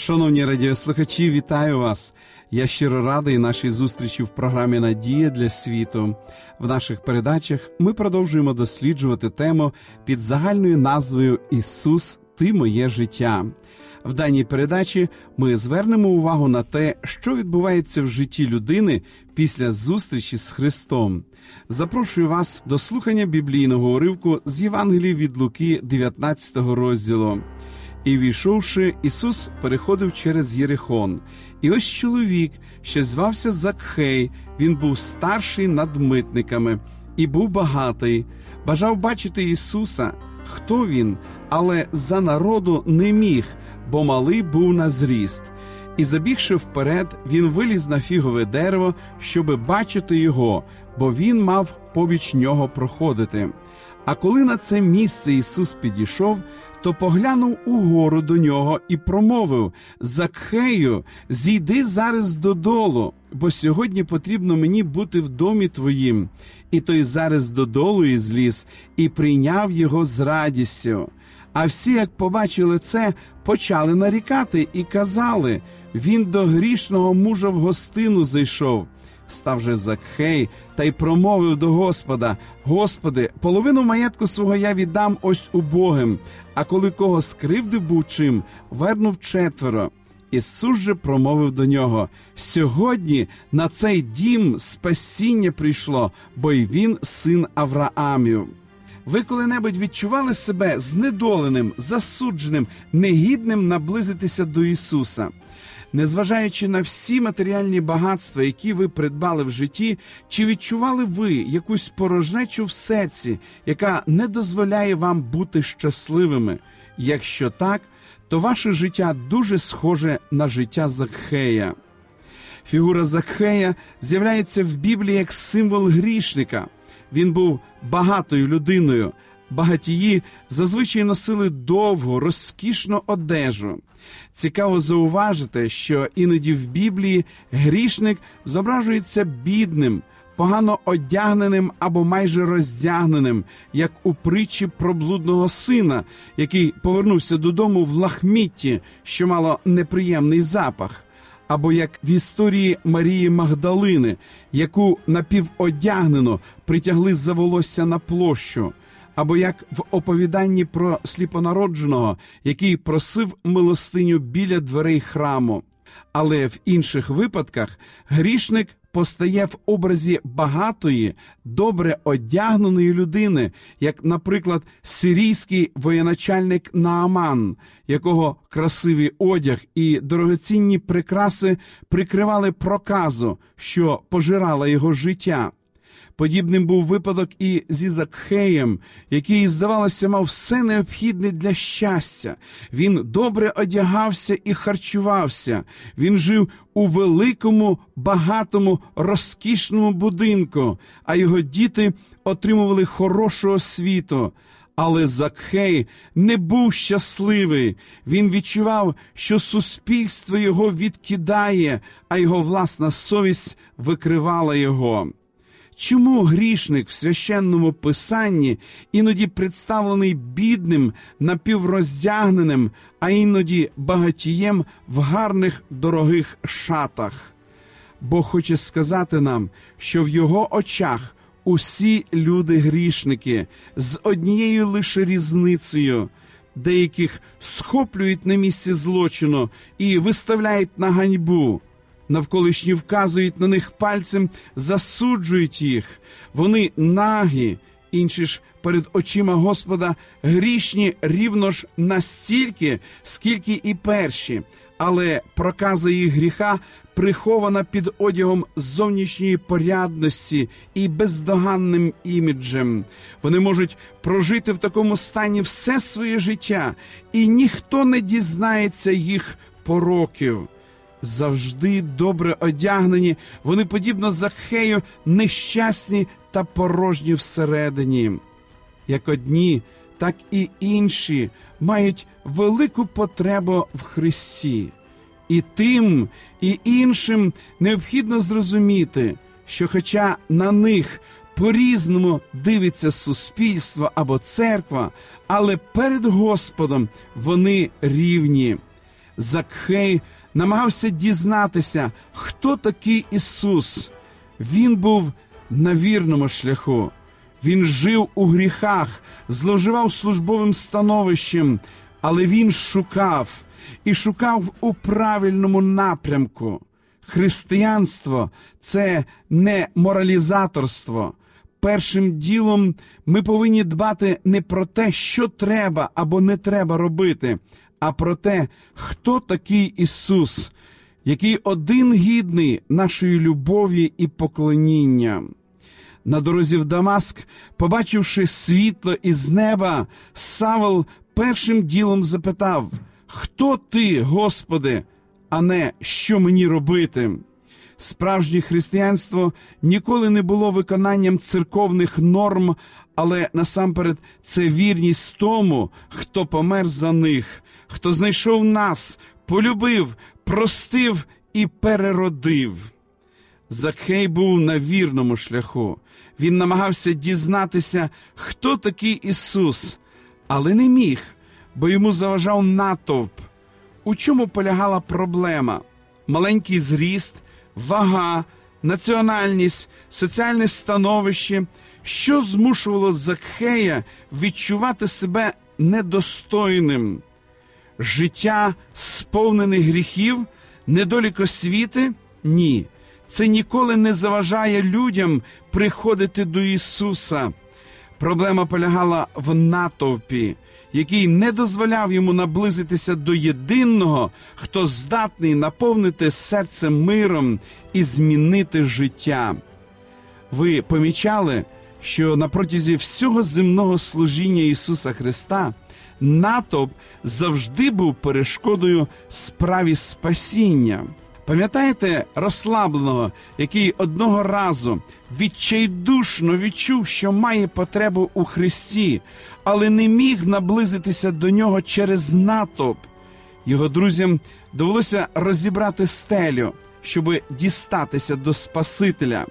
Шановні радіослухачі, вітаю вас! Я щиро радий нашій зустрічі в програмі Надія для світу. В наших передачах ми продовжуємо досліджувати тему під загальною назвою Ісус, Ти моє життя. В даній передачі ми звернемо увагу на те, що відбувається в житті людини після зустрічі з Христом. Запрошую вас до слухання біблійного уривку з Євангелії від Луки, 19 розділу. І війшовши, Ісус переходив через Єрихон. І ось чоловік, що звався Закхей, він був старший над митниками і був багатий, бажав бачити Ісуса, хто він, але за народу не міг, бо малий був на зріст. І, забігши вперед, він виліз на фігове дерево, щоби бачити його, бо він мав побіч нього проходити. А коли на це місце Ісус підійшов, то поглянув угору до нього і промовив Закхею, зійди зараз додолу, бо сьогодні потрібно мені бути в домі твоїм. І той зараз додолу і зліз, і прийняв його з радістю. А всі, як побачили це, почали нарікати і казали він до грішного мужа в гостину зайшов. Став же Закхей та й промовив до Господа: Господи, половину маєтку свого я віддам ось убогим, а коли кого скривдив був чим, вернув четверо. Ісус же промовив до нього: Сьогодні на цей дім спасіння прийшло, бо й він син Авраамів. Ви коли-небудь відчували себе знедоленим, засудженим, негідним наблизитися до Ісуса? Незважаючи на всі матеріальні багатства, які ви придбали в житті, чи відчували ви якусь порожнечу в серці, яка не дозволяє вам бути щасливими? Якщо так, то ваше життя дуже схоже на життя Закхея. Фігура Закхея з'являється в Біблії як символ грішника. Він був багатою людиною. Багатії зазвичай носили довгу, розкішну одежу. Цікаво зауважити, що іноді в Біблії грішник зображується бідним, погано одягненим або майже роздягненим, як у притчі про блудного сина, який повернувся додому в лахмітті, що мало неприємний запах. Або як в історії Марії Магдалини, яку напіводягнено притягли за волосся на площу, або як в оповіданні про сліпонародженого, який просив милостиню біля дверей храму. Але в інших випадках грішник постає в образі багатої, добре одягненої людини, як, наприклад, сирійський воєначальник Нааман, якого красивий одяг і дорогоцінні прикраси прикривали проказу, що пожирала його життя. Подібним був випадок і зі Закхеєм, який, здавалося, мав все необхідне для щастя. Він добре одягався і харчувався. Він жив у великому, багатому, розкішному будинку, а його діти отримували хорошу освіту. Але Закхей не був щасливий. Він відчував, що суспільство його відкидає, а його власна совість викривала його. Чому грішник в священному писанні іноді представлений бідним, напівроздягненим, а іноді багатієм в гарних дорогих шатах? Бо хоче сказати нам, що в його очах усі люди грішники з однією лише різницею. Деяких схоплюють на місці злочину і виставляють на ганьбу навколишні вказують на них пальцем, засуджують їх. Вони нагі, інші ж перед очима Господа грішні рівно ж настільки, скільки і перші, але проказа їх гріха прихована під одягом зовнішньої порядності і бездоганним іміджем. Вони можуть прожити в такому стані все своє життя, і ніхто не дізнається їх пороків. Завжди добре одягнені, вони, подібно Захею, нещасні та порожні всередині. Як одні, так і інші мають велику потребу в Христі. І тим, і іншим необхідно зрозуміти, що, хоча на них по-різному дивиться суспільство або церква, але перед Господом вони рівні. Закхей намагався дізнатися, хто такий Ісус. Він був на вірному шляху. Він жив у гріхах, зловживав службовим становищем, але він шукав і шукав у правильному напрямку. Християнство це не моралізаторство. Першим ділом ми повинні дбати не про те, що треба або не треба робити, а про те, хто такий Ісус, який один гідний нашої любові і поклоніння. На дорозі в Дамаск, побачивши світло із неба, Савол першим ділом запитав: Хто ти, Господи, а не що мені робити? Справжнє християнство ніколи не було виконанням церковних норм, але насамперед це вірність тому, хто помер за них, хто знайшов нас, полюбив, простив і переродив. Закхей був на вірному шляху. Він намагався дізнатися, хто такий Ісус, але не міг, бо йому заважав натовп. У чому полягала проблема? Маленький зріст, вага, національність, соціальне становище, що змушувало Закхея відчувати себе недостойним. Життя сповнене гріхів, недолік освіти? Ні. Це ніколи не заважає людям приходити до Ісуса. Проблема полягала в натовпі, який не дозволяв йому наблизитися до єдиного, хто здатний наповнити серце миром і змінити життя. Ви помічали, що на протязі всього земного служіння Ісуса Христа натовп завжди був перешкодою справі спасіння. Пам'ятаєте розслабленого, який одного разу відчайдушно відчув, що має потребу у Христі, але не міг наблизитися до нього через натовп. Його друзям довелося розібрати стелю, щоб дістатися до Спасителя.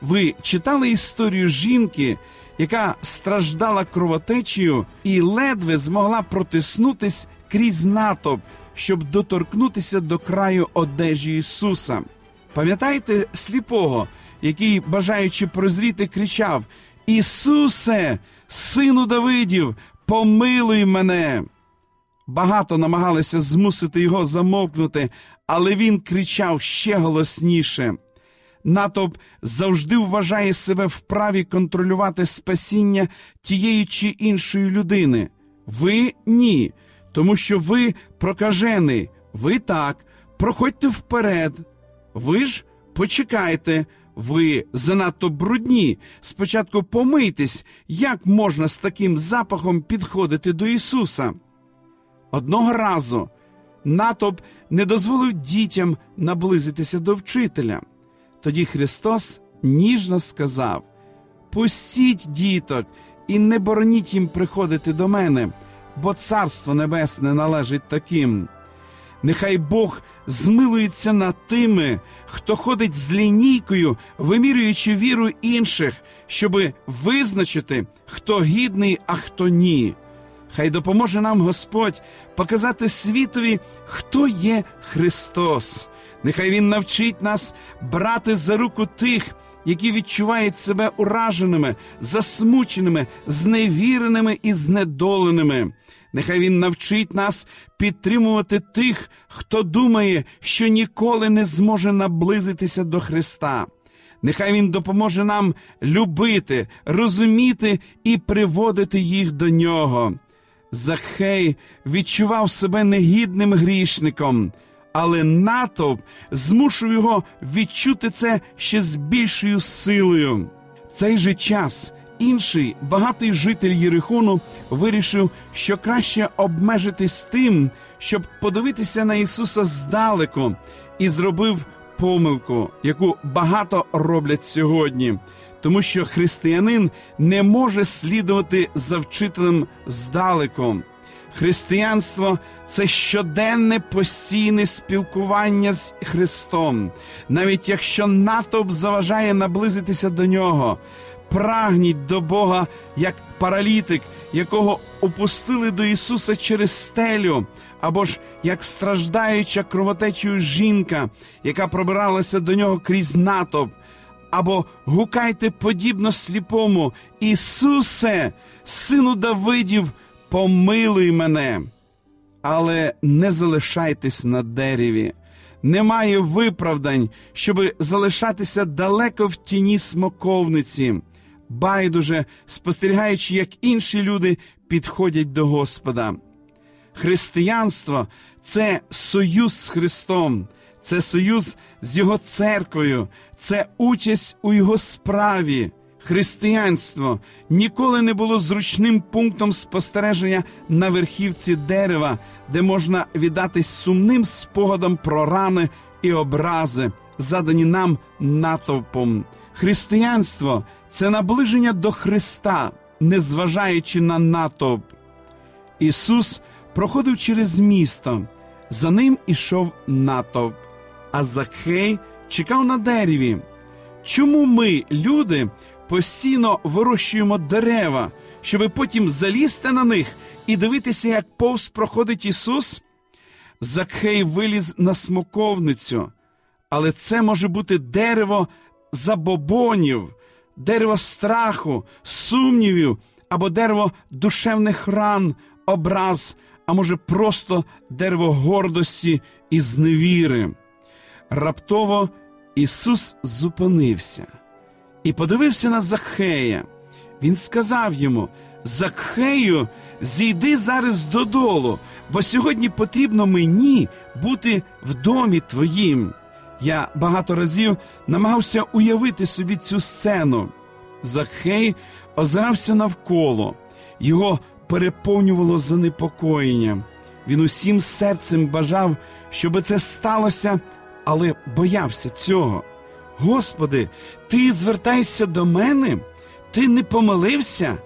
Ви читали історію жінки, яка страждала кровотечею і ледве змогла протиснутись крізь натовп, щоб доторкнутися до краю одежі Ісуса. Пам'ятаєте сліпого, який, бажаючи прозріти, кричав: Ісусе, сину Давидів, помилуй мене! Багато намагалися змусити його замовкнути, але він кричав ще голосніше. Натовп завжди вважає себе вправі контролювати спасіння тієї чи іншої людини. Ви ні, тому що ви прокажений, ви так, проходьте вперед. Ви ж почекайте, ви занадто брудні. Спочатку помийтесь, як можна з таким запахом підходити до Ісуса. Одного разу натовп не дозволив дітям наблизитися до вчителя. Тоді Христос ніжно сказав: Пустіть діток і не бороніть їм приходити до мене, бо Царство Небесне належить таким. Нехай Бог змилується над тими, хто ходить з лінійкою, вимірюючи віру інших, щоби визначити, хто гідний, а хто ні. Хай допоможе нам Господь показати світові, хто є Христос. Нехай Він навчить нас брати за руку тих, які відчувають себе ураженими, засмученими, зневіреними і знедоленими. Нехай Він навчить нас підтримувати тих, хто думає, що ніколи не зможе наблизитися до Христа. Нехай Він допоможе нам любити, розуміти і приводити їх до нього. Захей відчував себе негідним грішником, але натовп змушив його відчути це ще з більшою силою. В цей же час Інший багатий житель Єрихону вирішив, що краще обмежитись тим, щоб подивитися на Ісуса здалеку, і зробив помилку, яку багато роблять сьогодні, тому що християнин не може слідувати за вчителем здалеку. Християнство це щоденне постійне спілкування з Христом, навіть якщо натовп заважає наблизитися до нього. Прагніть до Бога як паралітик, якого опустили до Ісуса через стелю, або ж як страждаюча кровотечею жінка, яка пробиралася до нього крізь натовп, або гукайте подібно сліпому, Ісусе, сину Давидів, помилуй мене. Але не залишайтесь на дереві. Немає виправдань, щоби залишатися далеко в тіні смоковниці, байдуже спостерігаючи, як інші люди підходять до Господа. Християнство це союз з Христом, це союз з Його церквою, це участь у Його справі. Християнство ніколи не було зручним пунктом спостереження на верхівці дерева, де можна віддатись сумним спогадам про рани і образи, задані нам натовпом. Християнство це наближення до Христа, незважаючи на натовп. Ісус проходив через місто, за ним ішов натовп, а Закхей чекав на дереві. Чому ми, люди, постійно вирощуємо дерева, щоби потім залізти на них і дивитися, як повз проходить Ісус? Закхей виліз на смоковницю, але це може бути дерево забобонів, дерево страху, сумнівів або дерево душевних ран, образ, а може, просто дерево гордості і зневіри. Раптово Ісус зупинився і подивився на Захея. Він сказав йому: Закхею, зійди зараз додолу, бо сьогодні потрібно мені бути в домі твоїм. Я багато разів намагався уявити собі цю сцену. Захей озирався навколо, його переповнювало занепокоєння. Він усім серцем бажав, щоб це сталося, але боявся цього. Господи, ти звертаєшся до мене? Ти не помилився?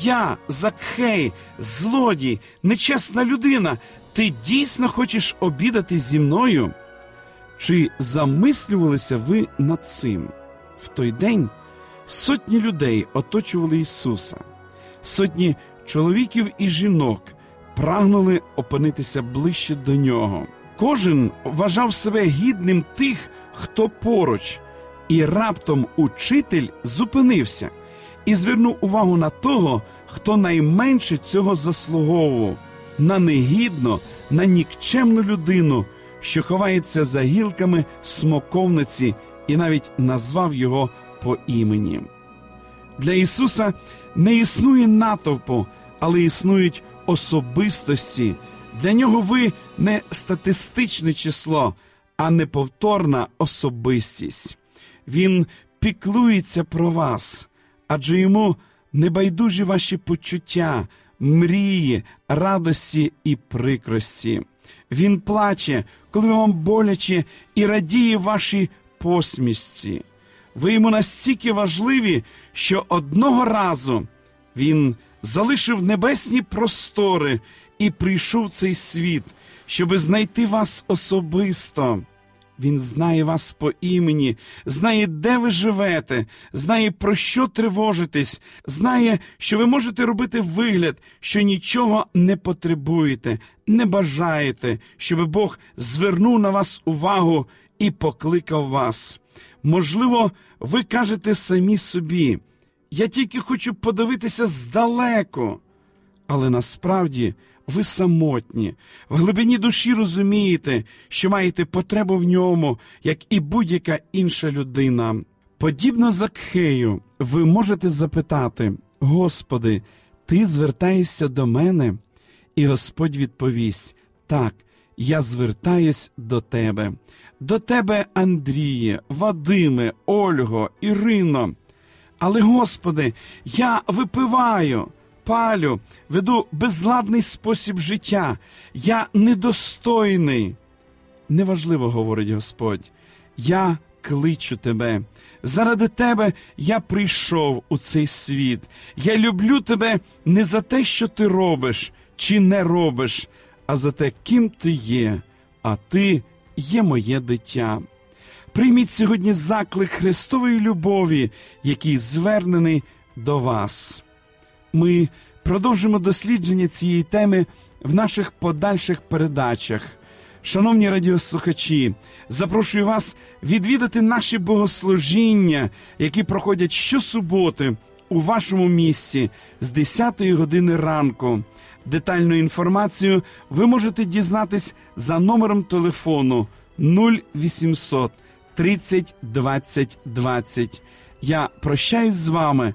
Я, Закхей, злодій, нечесна людина. Ти дійсно хочеш обідати зі мною? Чи замислювалися ви над цим? В той день сотні людей оточували Ісуса, сотні чоловіків і жінок прагнули опинитися ближче до нього. Кожен вважав себе гідним тих, хто поруч, і раптом учитель зупинився і звернув увагу на того, хто найменше цього заслуговував, на негідно, на нікчемну людину, що ховається за гілками смоковниці, і навіть назвав його по імені. Для Ісуса не існує натовпу, але існують особистості. Для нього ви не статистичне число, а неповторна особистість. Він піклується про вас, адже йому небайдужі ваші почуття, мрії, радості і прикрості. Він плаче, коли вам боляче і радіє вашій посмішці. Ви йому настільки важливі, що одного разу він залишив небесні простори і прийшов в цей світ, щоби знайти вас особисто. Він знає вас по імені, знає, де ви живете, знає, про що тривожитесь, знає, що ви можете робити вигляд, що нічого не потребуєте, не бажаєте, щоб Бог звернув на вас увагу і покликав вас. Можливо, ви кажете самі собі, я тільки хочу подивитися здалеку, але насправді ви самотні, в глибині душі розумієте, що маєте потребу в ньому, як і будь-яка інша людина. Подібно Закхею, ви можете запитати: Господи, Ти звертаєшся до мене? І Господь відповість: Так, я звертаюсь до тебе, до тебе, Андріє, Вадиме, Ольго, Ірино. Але, Господи, я випиваю, палю, веду безладний спосіб життя, я недостойний. Неважливо, говорить Господь, я кличу тебе. Заради тебе я прийшов у цей світ. Я люблю тебе не за те, що ти робиш чи не робиш, а за те, ким ти є, а ти є моє дитя. Прийміть сьогодні заклик Христової любові, який звернений до вас. Ми продовжимо дослідження цієї теми в наших подальших передачах. Шановні радіослухачі, запрошую вас відвідати наші богослужіння, які проходять щосуботи у вашому місці з 10 години ранку. Детальну інформацію ви можете дізнатись за номером телефону 0800 30 20 20. Я прощаюсь з вами